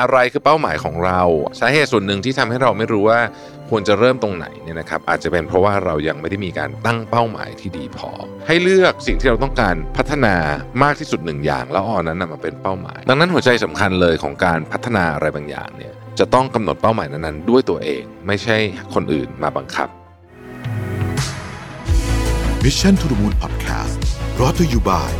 อะไรคือเป้าหมายของเรา สาเหตุส่วนหนึ่งที่ทำให้เราไม่รู้ว่าควรจะเริ่มตรงไหนเนี่ยนะครับอาจจะเป็นเพราะว่าเรายังไม่ได้มีการตั้งเป้าหมายที่ดีพอ ให้เลือกสิ่งที่เราต้องการพัฒนามากที่สุดหนึ่งอย่าง แล้วเอาอันนั้นนะมาเป็นเป้าหมาย ดังนั้นหัวใจสำคัญเลยของการพัฒนาอะไรบางอย่างเนี่ยจะต้องกำหนดเป้าหมายนั้นๆ ด้วยตัวเอง ไม่ใช่คนอื่นมาบังคับ Mission to the Moon Podcast brought to you by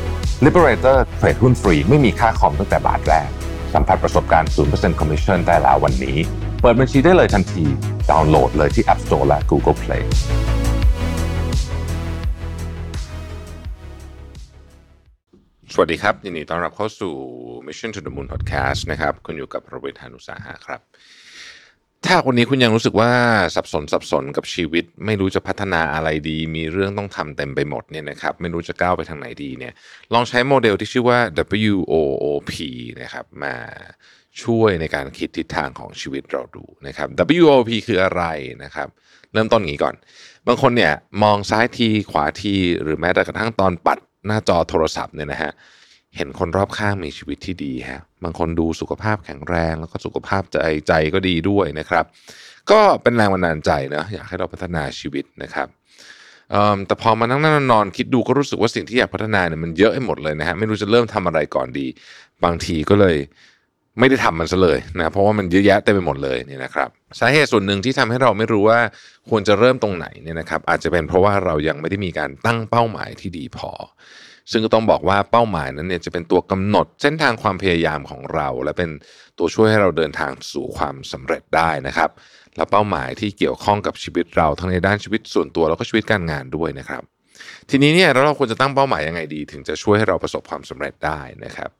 Liberator เทรดหุ้นฟรีไม่มีค่าคอมตั้งแต่บาทแรก สัมผัสประสบการณ์ 0% Commission ได้แล้ววันนี้ เปิดบัญชีได้เลยทันที ดาวน์โหลดเลยที่ App Store และ Google Play สวัสดีครับยินดีต้อนรับเข้าสู่ Mission to the Moon Podcast นะครับ คุณอยู่กับประเวทยานุสาหะครับ ถ้าวันนี้คุณยังรู้สึกว่าสับสนสับสนกับชีวิต ไม่รู้จะพัฒนาอะไรดี มีเรื่องต้องทำเต็มไปหมดเนี่ยนะครับไม่รู้จะก้าวไปทางไหนดีเนี่ยลองใช้โมเดลที่ชื่อว่า WOOP นะครับมาช่วยในการคิดทิศทางของชีวิตเราดูนะครับ WOP คืออะไรนะครับ เริ่มต้นอย่างนี้ก่อน บางคนเนี่ยมองซ้ายทีขวาทีหรือแม้แต่กระทั่งตอนปัดหน้าจอโทรศัพท์เนี่ยนะฮะ เห็นคนรอบข้างมีชีวิตที่ดีฮะบางคนดูสุขภาพแข็งแรง แล้วก็สุขภาพใจใจก็ดีด้วยนะครับ ก็เป็นแรงบันดาลใจนะอยากให้เราพัฒนาชีวิตนะครับแต่พอมานั่งนั่งนอนคิดดูก็รู้สึกว่าสิ่งที่อยากพัฒนาเนี่ยมันเยอะให้หมดเลยนะฮะไม่รู้จะเริ่มทำอะไรก่อนดี บางทีก็เลยไม่ได้ทำมันซะเลยนะเพราะว่ามันเยอะแยะเต็มไปหมดเลยเนี่ยนะครับสาเหตุส่วนหนึ่งที่ทำให้เราไม่รู้ว่าควรจะเริ่มตรงไหนเนี่ยนะครับ อาจจะเป็นเพราะว่าเรายังไม่ได้มีการตั้งเป้าหมายที่ดีพอ ซึ่งก็ต้องบอกว่าเป้าหมายนั้นเนี่ยจะเป็นตัวกำหนดเส้นทางความพยายามของเรา และเป็นตัวช่วยให้เราเดินทางสู่ความสำเร็จได้นะครับ และเป้าหมายที่เกี่ยวข้องกับชีวิตเราทั้งในด้านชีวิตส่วนตัวแล้วก็ชีวิตการงานด้วยนะครับ ทีนี้เนี่ยเราควรจะตั้งเป้าหมายยังไงดี ถึงจะช่วยให้เราประสบความสำเร็จได้นะครับ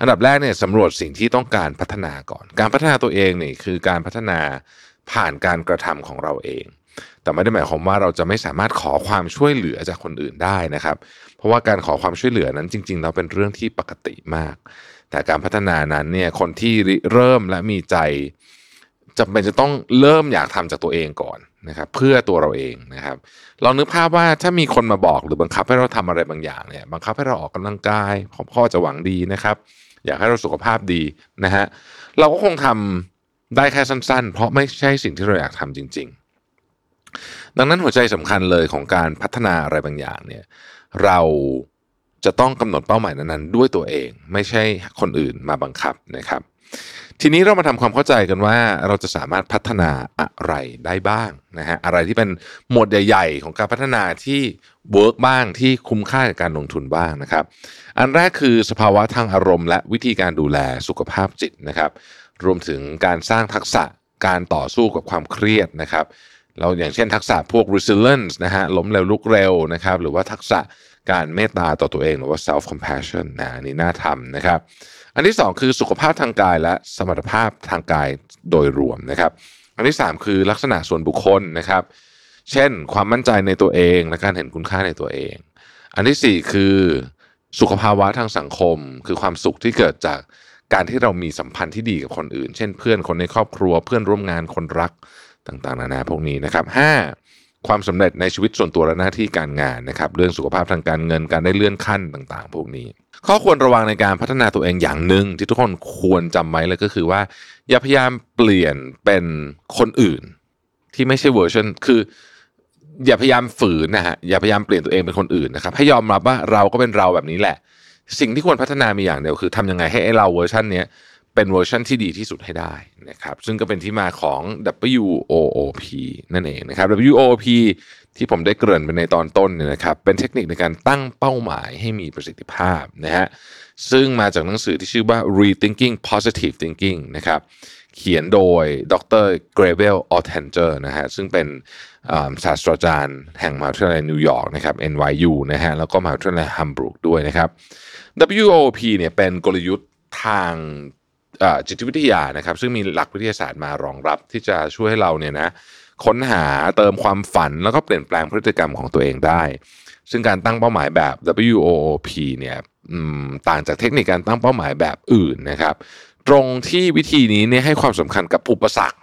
อันดับแรกเนี่ยสำรวจสิ่งที่ต้องการพัฒนาก่อน การพัฒนาตัวเองเนี่ยคือการพัฒนาผ่านการกระทำของเราเอง แต่ไม่ได้หมายความว่าเราจะไม่สามารถขอความช่วยเหลือจากคนอื่นได้นะครับ เพราะว่าการขอความช่วยเหลือนั้นจริงๆเราเป็นเรื่องที่ปกติมาก แต่การพัฒนานั้นเนี่ยคนที่เริ่มและมีใจจำเป็นจะต้องเริ่มอยากทำจากตัวเองก่อนนะครับ เพื่อตัวเราเองนะครับลองนึกภาพว่าถ้ามีคนมาบอกหรือบังคับให้เราทำอะไรบางอย่างเนี่ยบังคับให้เราออกกำลังกายพ่อจะหวังดีนะครับ อยากให้เราสุขภาพดีนะฮะเราก็คงทำได้แค่สั้น ๆ เพราะไม่ใช่สิ่งที่เราอยากทำจริง ๆ ดังนั้นหัวใจสำคัญเลยของการพัฒนาอะไรบางอย่างเนี่ยเราจะต้องกำหนดเป้าหมายนั้นๆด้วยตัวเอง ไม่ใช่คนอื่นมาบังคับนะครับ ทีนี้เรามาทำความเข้าใจกันว่าเราจะสามารถพัฒนาอะไรได้บ้างนะฮะอะไรที่เป็นหมวดใหญ่ ๆ ของการพัฒนาที่เวิร์กบ้างที่คุ้มค่ากับการลงทุนบ้างนะครับ อันแรกคือสภาวะทางอารมณ์ และวิธีการดูแลสุขภาพจิตนะครับ รวมถึงการสร้างทักษะการต่อสู้กับความเครียดนะครับ เราอย่างเช่นทักษะพวก resilience นะฮะล้มเร็วลุกเร็วนะครับหรือว่าทักษะการเมตตาต่อตัวเองหรือว่า self compassion นะอันนี้น่าทำนะครับ อันที่ 2 คือสุขภาพทางกายและสมรรถภาพทางกายโดยรวมนะครับ อันที่ 3 คือลักษณะส่วนบุคคลนะครับ เช่น ความมั่นใจในตัวเองและการเห็นคุณค่าในตัวเอง อันที่ 4 คือสุขภาวะทางสังคม คือความสุขที่เกิดจากการที่เรามีสัมพันธ์ที่ดีกับคนอื่น เช่น เพื่อนคนในครอบครัว เพื่อนร่วมงานคนรัก ต่างๆนานาพวกนี้นะครับ 5. ความสำเร็จในชีวิตส่วนตัวและหน้าที่การงานนะครับ เรื่องสุขภาพทางการเงินการได้เลื่อนขั้นต่างๆ พวกนี้ ข้อควรระวังในการพัฒนาตัวเองอย่างหนึ่งที่ทุกคนควรจำไว้เลยก็คือว่า อย่าพยายามเปลี่ยนเป็นคนอื่น ที่ไม่ใช่เวอร์ชันคืออย่าพยายามฝืนนะฮะอย่าพยายามเปลี่ยนตัวเองเป็นคนอื่นนะครับให้ยอมรับว่าเราก็เป็นเราแบบนี้แหละ สิ่งที่ควรพัฒนามีอย่างเดียวคือทำยังไงให้ไอ้เราเวอร์ชันเนี้ย เป็นเวอร์ชันที่ดีที่สุดให้ได้นะครับซึ่งก็เป็นที่มาของ WOOP นั่นเองนะครับ WOOP ที่ผมได้เกริ่นไปในตอนต้นเนี่ยนะครับเป็นเทคนิคในการตั้งเป้าหมายให้มีประสิทธิภาพนะฮะซึ่งมาจากหนังสือที่ชื่อว่า Rethinking Positive Thinking นะครับเขียนโดยดร. Gabriele Oettingen นะฮะซึ่งเป็นศาสตราจารย์แห่งมหาวิทยาลัยนิวยอร์กนะครับ NYU นะฮะแล้วก็มหาวิทยาลัยฮัมบูร์กด้วยนะครับ WOP เนี่ยเป็นกลยุทธ์ทาง จิตวิทยานะครับ ซึ่งมีหลักวิทยาศาสตร์มารองรับที่จะช่วยให้เราเนี่ยนะค้นหาเติมความฝันแล้วก็เปลี่ยนแปลงพฤติกรรมของตัวเองได้ ซึ่งการตั้งเป้าหมายแบบ WOOP เนี่ยต่างจากเทคนิคการตั้งเป้าหมายแบบอื่นนะครับ ตรงที่วิธีนี้เนี่ยให้ความสำคัญกับอุปสรรค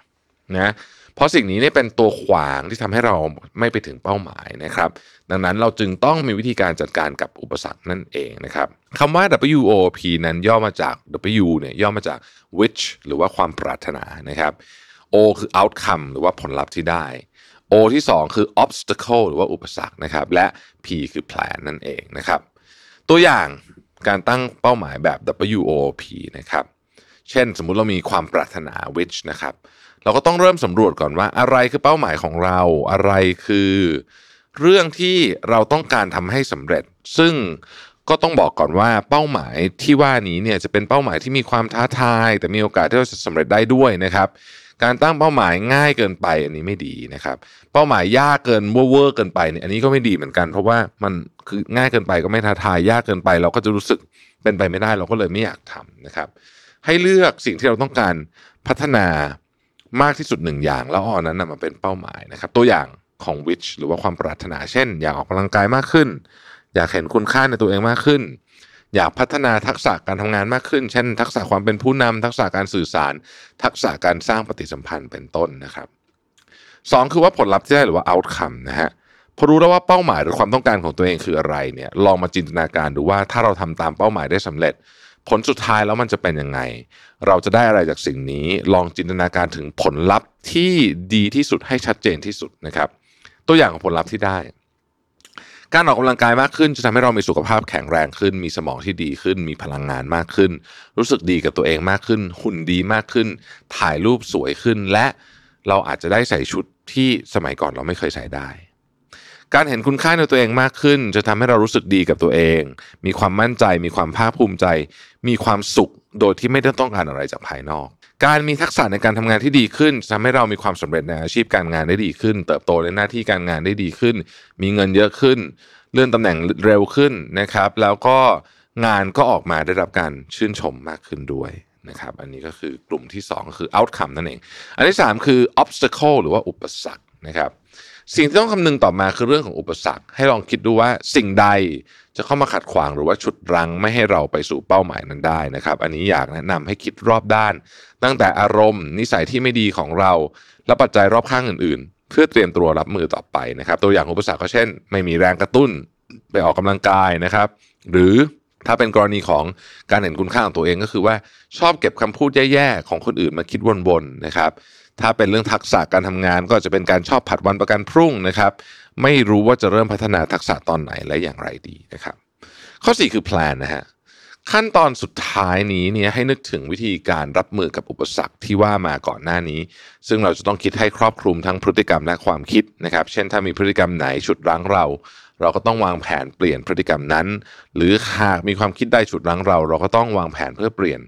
นะ เพราะสิ่งนี้เนี่ยเป็นตัวขวางที่ทำให้เราไม่ไปถึงเป้าหมายนะครับ ดังนั้นเราจึงต้องมีวิธีการจัดการกับอุปสรรคนั่นเองนะครับคำว่า WOP นั้นย่อมาจาก W เนี่ยย่อมาจาก which หรือว่าความปรารถนานะครับ O คือ outcome หรือว่าผลลัพธ์ที่ได้ O ที่ 2 คือ obstacle หรือว่าอุปสรรคนะครับ และ P คือ plan นั่นเองนะครับ ตัวอย่างการตั้งเป้าหมายแบบ WOP นะครับ เช่นสมมุติเรามีความปรารถนา which นะครับ เราก็ต้องเริ่มสำรวจก่อนว่า อะไรคือเป้าหมายของเรา อะไรคือเรื่องที่เราต้องการทำให้สำเร็จ ซึ่งก็ต้องบอกก่อนว่าเป้าหมายที่ว่านี้เนี่ยจะเป็นเป้าหมายที่มีความท้าทาย แต่มีโอกาสที่เราจะสำเร็จได้ด้วยนะครับ การตั้งเป้าหมายง่ายเกินไปอันนี้ไม่ดีนะครับ เป้าหมายยากเกินเวอร์เกินไปเนี่ยอันนี้ก็ไม่ดีเหมือนกัน เพราะว่ามันคือง่ายเกินไปก็ไม่ท้าทายยากเกินไป เราก็จะรู้สึกเป็นไปไม่ได้ เราก็เลยไม่อยากทำนะครับ ให้เลือกสิ่งที่เราต้องการพัฒนา มากที่สุดหนึ่งอย่าง แล้วเอาอันนั้นนะมาเป็นเป้าหมายนะครับ ตัวอย่างของ which หรือว่าความปรารถนา เช่น อยากออกกำลังกายมากขึ้น อยากเห็นคุณค่าในตัวเองมากขึ้น อยากพัฒนาทักษะการทำงานมากขึ้น เช่น ทักษะความเป็นผู้นำทักษะการสื่อสาร ทักษะการสร้างปฏิสัมพันธ์เป็นต้นนะครับสองคือว่าผลลัพธ์ที่ได้หรือว่า outcome นะฮะพอรู้แล้วว่าเป้าหมายหรือความต้องการของตัวเองคืออะไรเนี่ยลองมาจินตนาการดูว่าถ้าเราทำตามเป้าหมายได้สำเร็จ ผลสุดท้ายแล้วมันจะเป็นยังไง เราจะได้อะไรจากสิ่งนี้ ลองจินตนาการถึงผลลัพธ์ที่ดีที่สุดให้ชัดเจนที่สุดนะครับ ตัวอย่างของผลลัพธ์ที่ได้ การออกกำลังกายมากขึ้นจะทำให้เรามีสุขภาพแข็งแรงขึ้น มีสมองที่ดีขึ้น มีพลังงานมากขึ้น รู้สึกดีกับตัวเองมากขึ้น หุ่นดีมากขึ้น ถ่ายรูปสวยขึ้น และเราอาจจะได้ใส่ชุดที่สมัยก่อนเราไม่เคยใส่ได้ การเห็นคุณค่าในตัวเองมากขึ้น จะทำให้เรารู้สึกดีกับตัวเอง มีความมั่นใจ มีความภาคภูมิใจ มีความสุขโดยที่ไม่ได้ต้องการอะไรจากภายนอก การมีทักษะในการทำงานที่ดีขึ้นจะทำให้เรามีความสำเร็จในอาชีพการงานได้ดีขึ้น เติบโตในหน้าที่การงานได้ดีขึ้น มีเงินเยอะขึ้น เลื่อนตำแหน่งเร็วขึ้นนะครับ แล้วก็งานก็ออกมาได้รับการชื่นชมมากขึ้นด้วยนะครับอันนี้ก็คือกลุ่มที่2ก็คือ outcome นั่นเอง อันที่ 3 คือ obstacle หรือว่าอุปสรรคนะครับ สิ่งที่ต้องคำนึงต่อมาคือเรื่องของอุปสรรค ให้ลองคิดดูว่าสิ่งใดจะเข้ามาขัดขวางหรือว่าฉุดรั้งไม่ให้เราไปสู่เป้าหมายนั้นได้นะครับ อันนี้อยากแนะนำให้คิดรอบด้าน ตั้งแต่อารมณ์ นิสัยที่ไม่ดีของเรา และปัจจัยรอบข้างอื่นๆ เพื่อเตรียมตัวรับมือต่อไปนะครับ ตัวอย่างอุปสรรคก็เช่น ไม่มีแรงกระตุ้นไปออกกำลังกายนะครับ หรือถ้าเป็นกรณีของการเห็นคุณค่าของตัวเองก็คือว่าชอบเก็บคำพูดแย่ๆของคนอื่นมาคิดวนๆนะครับ ถ้าเป็นเรื่องทักษะการทำงานก็จะเป็นการชอบผัดวันประกันพรุ่งนะครับ ไม่รู้ว่าจะเริ่มพัฒนาทักษะตอนไหนและอย่างไรดีนะครับ ข้อ 4 คือ plan นะฮะขั้นตอนสุดท้ายนี้เนี่ยให้นึกถึงวิธีการรับมือกับอุปสรรคที่ว่ามาก่อนหน้านี้ ซึ่งเราจะต้องคิดให้ครอบคลุมทั้งพฤติกรรมและความคิดนะครับ เช่นถ้ามีพฤติกรรมไหนฉุดรั้งเรา เราก็ต้องวางแผนเปลี่ยนพฤติกรรมนั้น หรือหากมีความคิดใดฉุดรั้งเรา เราก็ต้องวางแผนเพื่อเปลี่ยน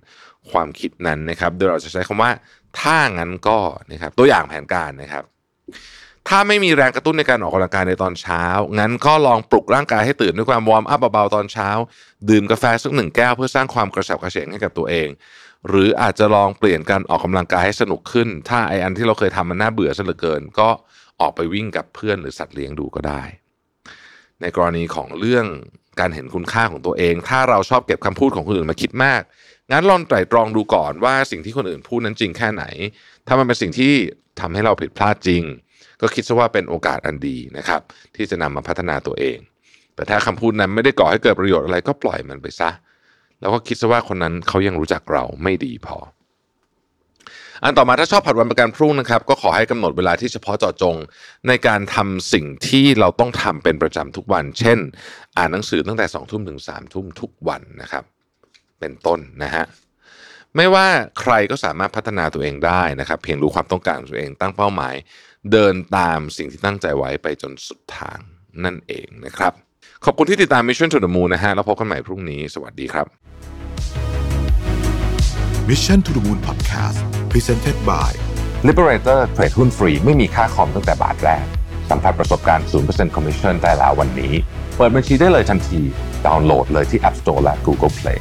ความคิดนั้นนะครับ โดยเราจะใช้คำว่า ถ้างั้นก็นะครับตัวอย่างแผนการนะครับ ถ้าไม่มีแรงกระตุ้นในการออกกำลังกายในตอนเช้า งั้นก็ลองปลุกร่างกายให้ตื่นด้วยความ warm up เบาๆตอนเช้า ดื่มกาแฟสักหนึ่งแก้วเพื่อสร้างความกระฉับกระเฉงให้กับตัวเอง หรืออาจจะลองเปลี่ยนการออกกำลังกายให้สนุกขึ้น ถ้าไอ้อันที่เราเคยทำมันน่าเบื่อซะเหลือเกิน ก็ออกไปวิ่งกับเพื่อนหรือสัตว์เลี้ยงดูก็ได้ ในกรณีของเรื่องการเห็นคุณค่าของตัวเอง ถ้าเราชอบเก็บคำพูดของคนอื่นมาคิดมาก งั้นลองไตร่ตรองดูก่อนว่าสิ่งที่คนอื่นพูดนั้นจริงแค่ไหน ถ้ามันเป็นสิ่งที่ทำให้เราผิดพลาดจริง ก็คิดซะว่าเป็นโอกาสอันดีนะครับ ที่จะนำมาพัฒนาตัวเอง แต่ถ้าคำพูดนั้นไม่ได้ก่อให้เกิดประโยชน์อะไรก็ปล่อยมันไปซะ แล้วก็คิดซะว่าคนนั้นเขายังรู้จักเราไม่ดีพอ อันต่อมาถ้าชอบผัดวันประกันพรุ่งนะครับ ก็ขอให้กำหนดเวลาที่เฉพาะเจาะจง ในการทำสิ่งที่เราต้องทำเป็นประจำทุกวัน เช่น อ่านหนังสือตั้งแต่2องทุ่มถึง3ามทุ่มทุกวันนะครับ เป็นต้นนะฮะไม่ว่าใครก็สามารถพัฒนาตัวเองได้นะครับ เพียงรู้ความต้องการของตัวเองตั้งเป้าหมาย เดินตามสิ่งที่ตั้งใจไว้ไปจนสุดทางนั่นเองนะครับ ขอบคุณที่ติดตาม Mission to the Moon นะฮะแล้วพบกันใหม่พรุ่งนี้สวัสดีครับ Mission to the Moon Podcast Presented by Liberator เทรดหุ้นฟรีไม่มีค่าคอมตั้งแต่บาทแรก สัมผัสประสบการณ์ 0% Commission ได้แล้ววันนี้ เปิดบัญชีได้เลยทันที ดาวน์โหลดเลยที่ App Store และ Google Play